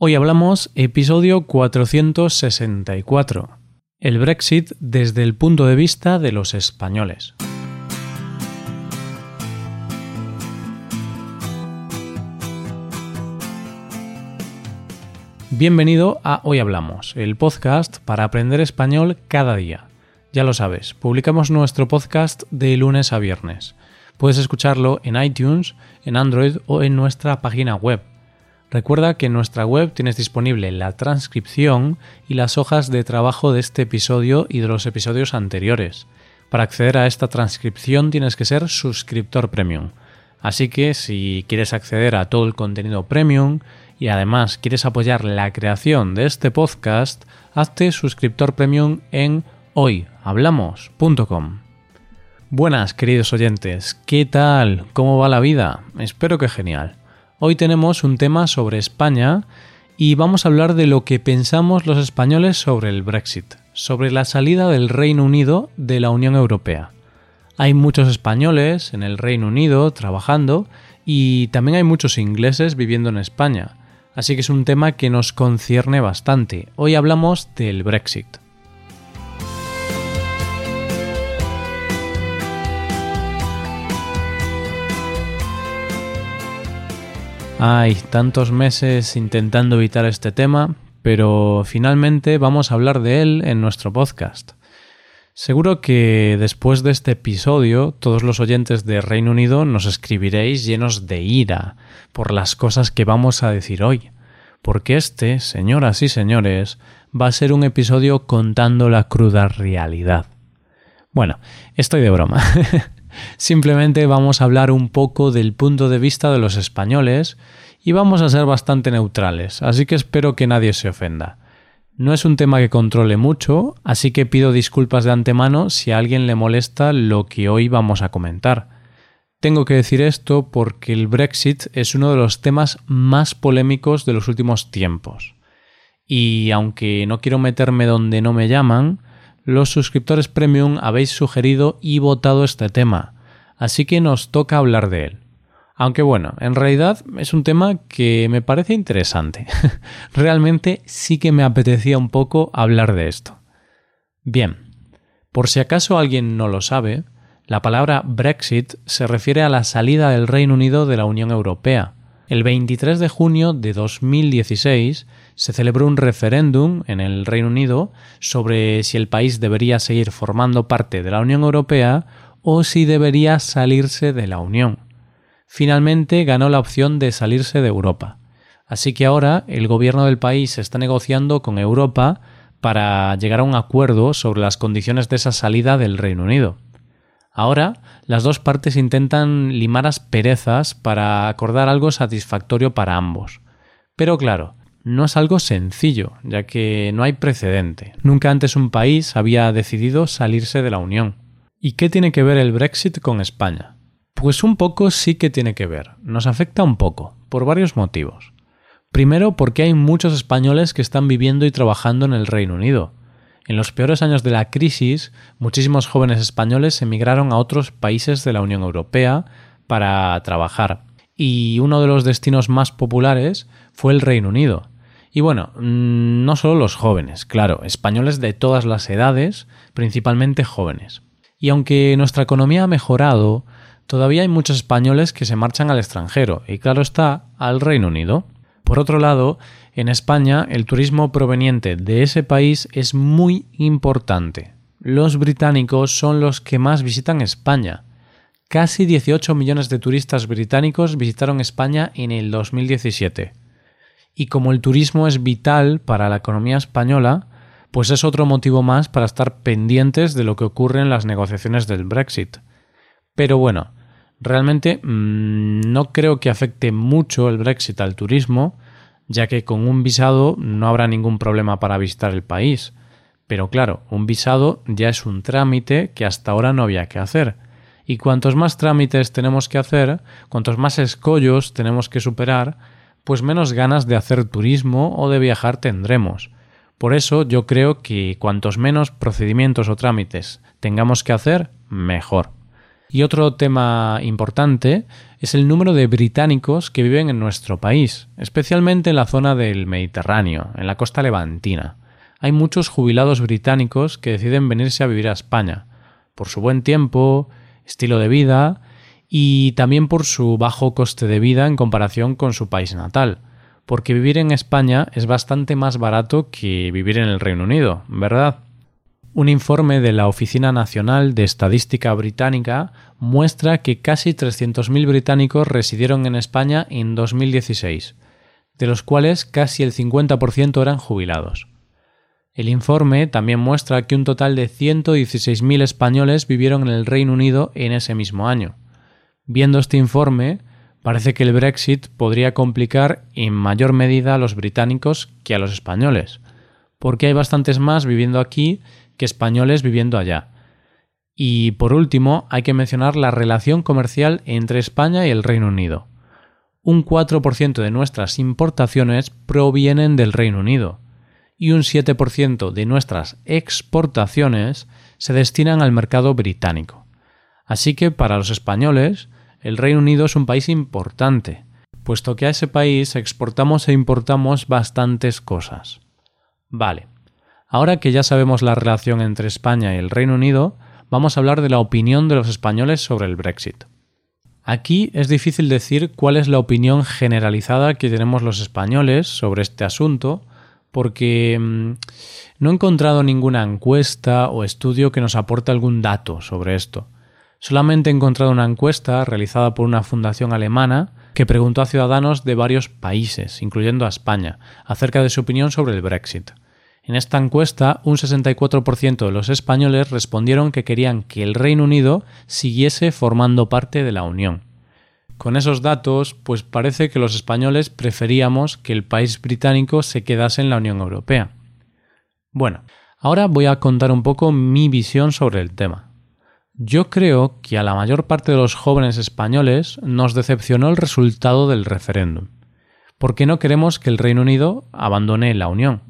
Hoy hablamos episodio 464, el Brexit desde el punto de vista de los españoles. Bienvenido a Hoy Hablamos, el podcast para aprender español cada día. Ya lo sabes, publicamos nuestro podcast de lunes a viernes. Puedes escucharlo en iTunes, en Android o en nuestra página web Recuerda que en nuestra web tienes disponible la transcripción y las hojas de trabajo de este episodio y de los episodios anteriores. Para acceder a esta transcripción tienes que ser suscriptor premium. Así que si quieres acceder a todo el contenido premium y además quieres apoyar la creación de este podcast, hazte suscriptor premium en hoyhablamos.com. Buenas queridos oyentes, ¿qué tal? ¿Cómo va la vida? Espero que genial. Hoy tenemos un tema sobre España y vamos a hablar de lo que pensamos los españoles sobre el Brexit, sobre la salida del Reino Unido de la Unión Europea. Hay muchos españoles en el Reino Unido trabajando y también hay muchos ingleses viviendo en España, así que es un tema que nos concierne bastante. Hoy hablamos del Brexit. Hay tantos meses intentando evitar este tema, pero finalmente vamos a hablar de él en nuestro podcast. Seguro que después de este episodio todos los oyentes de Reino Unido nos escribiréis llenos de ira por las cosas que vamos a decir hoy, porque este, señoras y señores, va a ser un episodio contando la cruda realidad. Bueno, estoy de broma. Simplemente vamos a hablar un poco del punto de vista de los españoles y vamos a ser bastante neutrales, así que espero que nadie se ofenda. No es un tema que controle mucho, así que pido disculpas de antemano si a alguien le molesta lo que hoy vamos a comentar. Tengo que decir esto porque el Brexit es uno de los temas más polémicos de los últimos tiempos. Y aunque no quiero meterme donde no me llaman, los suscriptores premium habéis sugerido y votado este tema, así que nos toca hablar de él. Aunque bueno, en realidad es un tema que me parece interesante. Realmente sí que me apetecía un poco hablar de esto. Bien, por si acaso alguien no lo sabe, la palabra Brexit se refiere a la salida del Reino Unido de la Unión Europea, el 23 de junio de 2016 se celebró un referéndum en el Reino Unido sobre si el país debería seguir formando parte de la Unión Europea o si debería salirse de la Unión. Finalmente ganó la opción de salirse de Europa. Así que ahora el gobierno del país está negociando con Europa para llegar a un acuerdo sobre las condiciones de esa salida del Reino Unido. Ahora, las dos partes intentan limar asperezas para acordar algo satisfactorio para ambos. Pero claro, no es algo sencillo, ya que no hay precedente. Nunca antes un país había decidido salirse de la Unión. ¿Y qué tiene que ver el Brexit con España? Pues un poco sí que tiene que ver. Nos afecta un poco, por varios motivos. Primero porque hay muchos españoles que están viviendo y trabajando en el Reino Unido, en los peores años de la crisis, muchísimos jóvenes españoles emigraron a otros países de la Unión Europea para trabajar. Y uno de los destinos más populares fue el Reino Unido. Y bueno, mm, no solo los jóvenes, claro, españoles de todas las edades, principalmente jóvenes. Y aunque nuestra economía ha mejorado, todavía hay muchos españoles que se marchan al extranjero, y claro está, al Reino Unido. Por otro lado, en España el turismo proveniente de ese país es muy importante. Los británicos son los que más visitan España. Casi 18 millones de turistas británicos visitaron España en el 2017. Y como el turismo es vital para la economía española, pues es otro motivo más para estar pendientes de lo que ocurre en las negociaciones del Brexit. Pero bueno, Realmente mm, no creo que afecte mucho el Brexit al turismo, ya que con un visado no habrá ningún problema para visitar el país. Pero claro, un visado ya es un trámite que hasta ahora no había que hacer. Y cuantos más trámites tenemos que hacer, cuantos más escollos tenemos que superar, pues menos ganas de hacer turismo o de viajar tendremos. Por eso yo creo que cuantos menos procedimientos o trámites tengamos que hacer, mejor. Y otro tema importante es el número de británicos que viven en nuestro país, especialmente en la zona del Mediterráneo, en la costa levantina. Hay muchos jubilados británicos que deciden venirse a vivir a España, por su buen tiempo, estilo de vida y también por su bajo coste de vida en comparación con su país natal, porque vivir en España es bastante más barato que vivir en el Reino Unido, ¿verdad? Un informe de la Oficina Nacional de Estadística Británica muestra que casi 300.000 británicos residieron en España en 2016, de los cuales casi el 50% eran jubilados. El informe también muestra que un total de 116.000 españoles vivieron en el Reino Unido en ese mismo año. Viendo este informe, parece que el Brexit podría complicar en mayor medida a los británicos que a los españoles, porque hay bastantes más viviendo aquí que españoles viviendo allá. Y por último, hay que mencionar la relación comercial entre España y el Reino Unido. Un 4% de nuestras importaciones provienen del Reino Unido y un 7% de nuestras exportaciones se destinan al mercado británico. Así que para los españoles, el Reino Unido es un país importante, puesto que a ese país exportamos e importamos bastantes cosas. Vale, Ahora que ya sabemos la relación entre España y el Reino Unido, vamos a hablar de la opinión de los españoles sobre el Brexit. Aquí es difícil decir cuál es la opinión generalizada que tenemos los españoles sobre este asunto, porque mm, no he encontrado ninguna encuesta o estudio que nos aporte algún dato sobre esto. Solamente he encontrado una encuesta realizada por una fundación alemana que preguntó a ciudadanos de varios países, incluyendo a España, acerca de su opinión sobre el Brexit. En esta encuesta, un 64% de los españoles respondieron que querían que el Reino Unido siguiese formando parte de la Unión. Con esos datos, pues parece que los españoles preferíamos que el país británico se quedase en la Unión Europea. Bueno, ahora voy a contar un poco mi visión sobre el tema. Yo creo que a la mayor parte de los jóvenes españoles nos decepcionó el resultado del referéndum, porque no queremos que el Reino Unido abandone la Unión.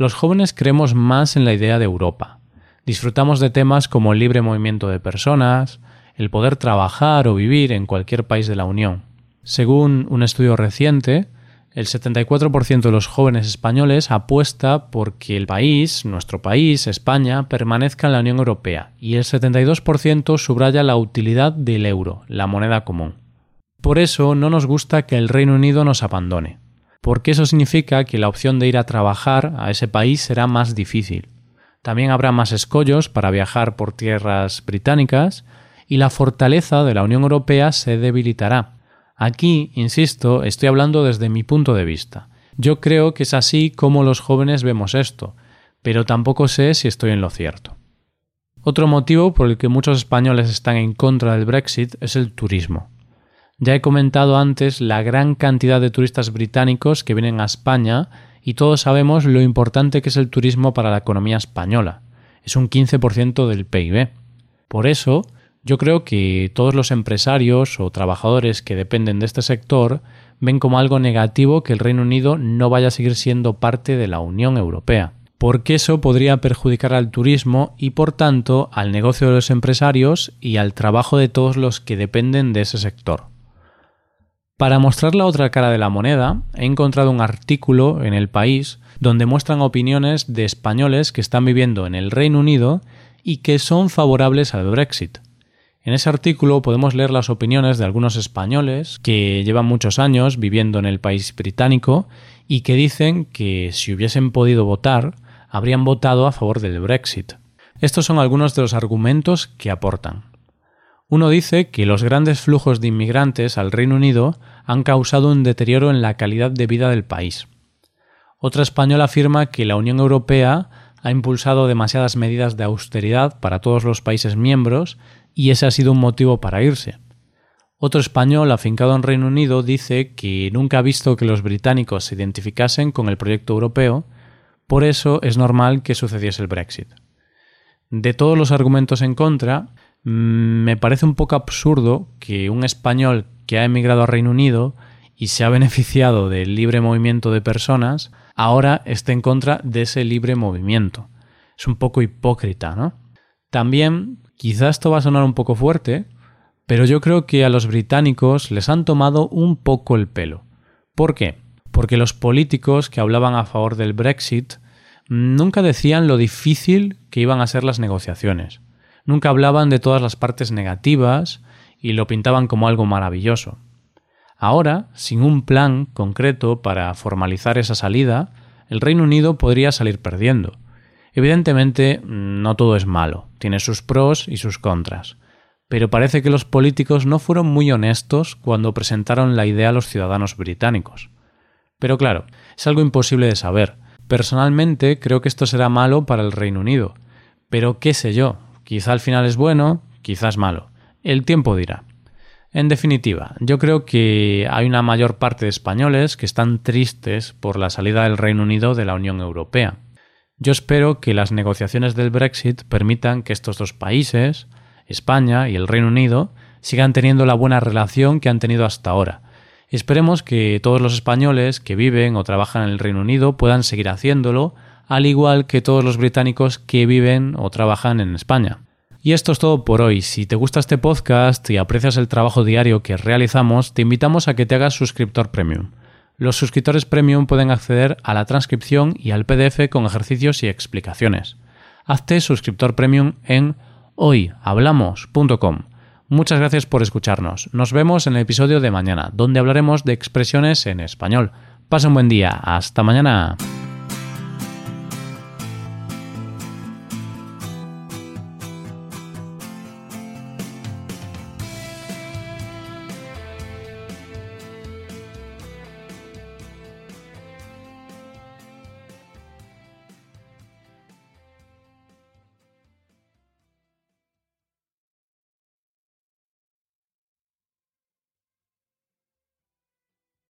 Los jóvenes creemos más en la idea de Europa. Disfrutamos de temas como el libre movimiento de personas, el poder trabajar o vivir en cualquier país de la Unión. Según un estudio reciente, el 74% de los jóvenes españoles apuesta por que el país, nuestro país, España, permanezca en la Unión Europea y el 72% subraya la utilidad del euro, la moneda común. Por eso no nos gusta que el Reino Unido nos abandone porque eso significa que la opción de ir a trabajar a ese país será más difícil. También habrá más escollos para viajar por tierras británicas y la fortaleza de la Unión Europea se debilitará. Aquí, insisto, estoy hablando desde mi punto de vista. Yo creo que es así como los jóvenes vemos esto, pero tampoco sé si estoy en lo cierto. Otro motivo por el que muchos españoles están en contra del Brexit es el turismo. Ya he comentado antes la gran cantidad de turistas británicos que vienen a España y todos sabemos lo importante que es el turismo para la economía española. Es un 15% del PIB. Por eso, yo creo que todos los empresarios o trabajadores que dependen de este sector ven como algo negativo que el Reino Unido no vaya a seguir siendo parte de la Unión Europea, porque eso podría perjudicar al turismo y por tanto al negocio de los empresarios y al trabajo de todos los que dependen de ese sector. Para mostrar la otra cara de la moneda, he encontrado un artículo en El País donde muestran opiniones de españoles que están viviendo en el Reino Unido y que son favorables al Brexit. En ese artículo podemos leer las opiniones de algunos españoles que llevan muchos años viviendo en el país británico y que dicen que si hubiesen podido votar, habrían votado a favor del Brexit. Estos son algunos de los argumentos que aportan. Uno dice que los grandes flujos de inmigrantes al Reino Unido han causado un deterioro en la calidad de vida del país. Otra española afirma que la Unión Europea ha impulsado demasiadas medidas de austeridad para todos los países miembros y ese ha sido un motivo para irse. Otro español afincado en Reino Unido dice que nunca ha visto que los británicos se identificasen con el proyecto europeo, por eso es normal que sucediese el Brexit. De todos los argumentos en contra, me parece un poco absurdo que un español que ha emigrado a Reino Unido y se ha beneficiado del libre movimiento de personas, ahora esté en contra de ese libre movimiento. Es un poco hipócrita, ¿no? También, quizá esto va a sonar un poco fuerte, Pero yo creo que a los británicos les han tomado un poco el pelo. ¿Por qué? Porque los políticos que hablaban a favor del Brexit nunca decían lo difícil que iban a ser las negociaciones. Nunca hablaban de todas las partes negativas y lo pintaban como algo maravilloso. Ahora, sin un plan concreto para formalizar esa salida, el Reino Unido podría salir perdiendo. Evidentemente, no todo es malo, tiene sus pros y sus contras, pero parece que los políticos no fueron muy honestos cuando presentaron la idea a los ciudadanos británicos. Pero claro, es algo imposible de saber. Personalmente creo que esto será malo para el Reino Unido, pero qué sé yo, quizá al final es bueno, quizás malo. El tiempo dirá. En definitiva, yo creo que hay una mayor parte de españoles que están tristes por la salida del Reino Unido de la Unión Europea. Yo espero que las negociaciones del Brexit permitan que estos dos países, España y el Reino Unido, sigan teniendo la buena relación que han tenido hasta ahora. Esperemos que todos los españoles que viven o trabajan en el Reino Unido puedan seguir haciéndolo, al igual que todos los británicos que viven o trabajan en España. Y esto es todo por hoy. Si te gusta este podcast y aprecias el trabajo diario que realizamos, te invitamos a que te hagas suscriptor premium. Los suscriptores premium pueden acceder a la transcripción y al PDF con ejercicios y explicaciones. Hazte suscriptor premium en hoyhablamos.com. Muchas gracias por escucharnos. Nos vemos en el episodio de mañana, donde hablaremos de expresiones en español. Pasa un buen día. Hasta mañana.